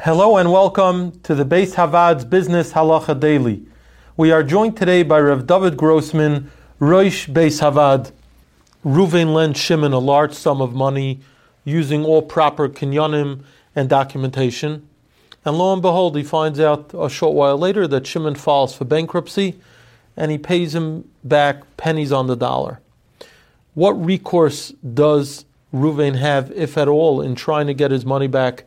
Hello and welcome to the Beis Havad's Business Halacha Daily. We are joined today by Rev David Grossman, Roish Beis Havad. Ruvain lent Shimon a large sum of money using all proper kinyanim and documentation. And lo and behold, he finds out a short while later that Shimon files for bankruptcy and he pays him back pennies on the dollar. What recourse does Ruvain have, if at all, in trying to get his money back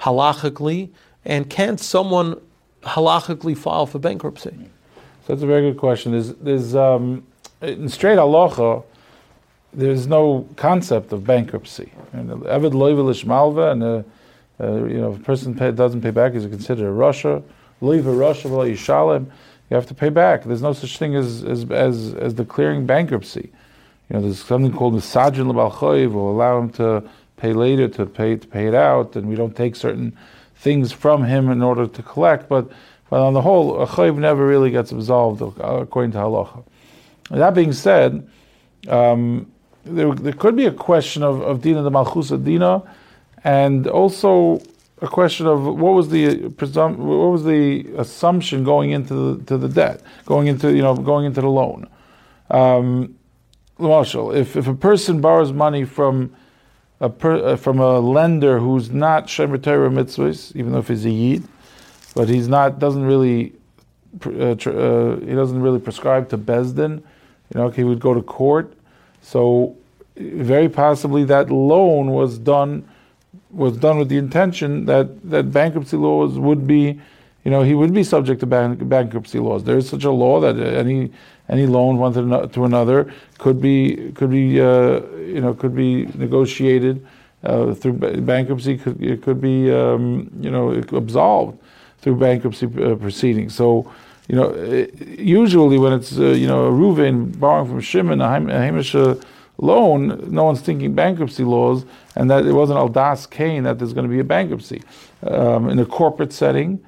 halachically? And can someone halachically file for bankruptcy? So that's a very good question. There's, there's um, in straight halacha, there's no concept of bankruptcy. Evid loivelish malva, and a, uh, you know, if a person pay, doesn't pay back, he's considered a rasha. Leave a yishalem. You have to pay back. There's no such thing as as as, as declaring bankruptcy. You know, there's something called misajin lebalchoiv, will allow him to pay later to pay to pay it out, and we don't take certain things from him in order to collect. But but on the whole, a chayiv never really gets absolved according to halacha. That being said, um, there, there could be a question of, of dina the malchusa dina, and also a question of what was the presum- what was the assumption going into the, to the debt, going into you know going into the loan. Um, if, if a person borrows money from a per, uh, from a lender who's not Shemer Torah mitzvahs, even though if he's a yid, but he's not doesn't really uh, tr- uh, he doesn't really prescribe to Besdin, you know, he would go to court. So very possibly that loan was done was done with the intention that, that bankruptcy laws would be, you know, he would be subject to bank, bankruptcy laws. There is such a law that any any loan one to another could be could be uh, you know could be negotiated uh, through bankruptcy. Could, it could be um, you know absolved through bankruptcy uh, proceedings. So you know usually when it's uh, you know a Reuven borrowing from Shimon a Hamish loan, no one's thinking bankruptcy laws, and that it wasn't al das kain that there's going to be a bankruptcy um, in a corporate setting.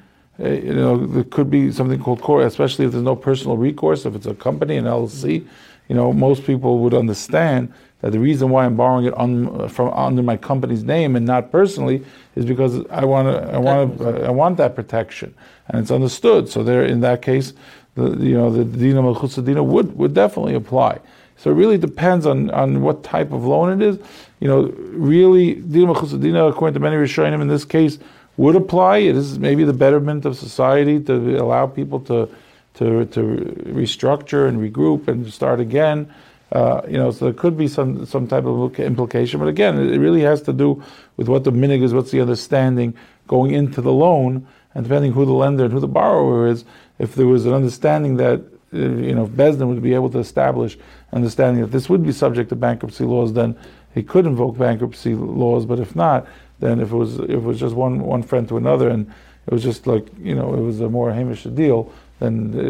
Uh, you know, there could be something called core, especially if there's no personal recourse. If it's a company, an LLC, you know, most people would understand that the reason why I'm borrowing it on, from under my company's name and not personally is because I want to, I want to, I want that protection, and it's understood. So there, in that case, the you know the dina malchus would would definitely apply. So it really depends on, on what type of loan it is. You know, really, dina malchus according to many Rishonim in this case would apply. It is maybe the betterment of society to allow people to to, to restructure and regroup and start again. Uh, you know, so there could be some some type of implication, but again, it really has to do with what the minig is, what's the understanding going into the loan, and depending who the lender and who the borrower is. If there was an understanding that uh, you know, if Besdin would be able to establish understanding that this would be subject to bankruptcy laws, then he could invoke bankruptcy laws. But if not, then if it was if it was just one one friend to another, and it was just like you know it was a more hamish deal, then uh,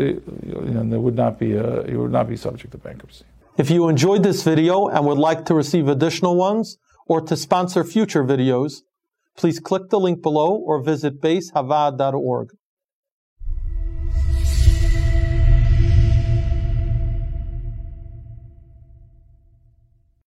you know, there would not be a, it would not be subject to bankruptcy. If you enjoyed this video and would like to receive additional ones or to sponsor future videos, please click the link below or visit baishavaad.org.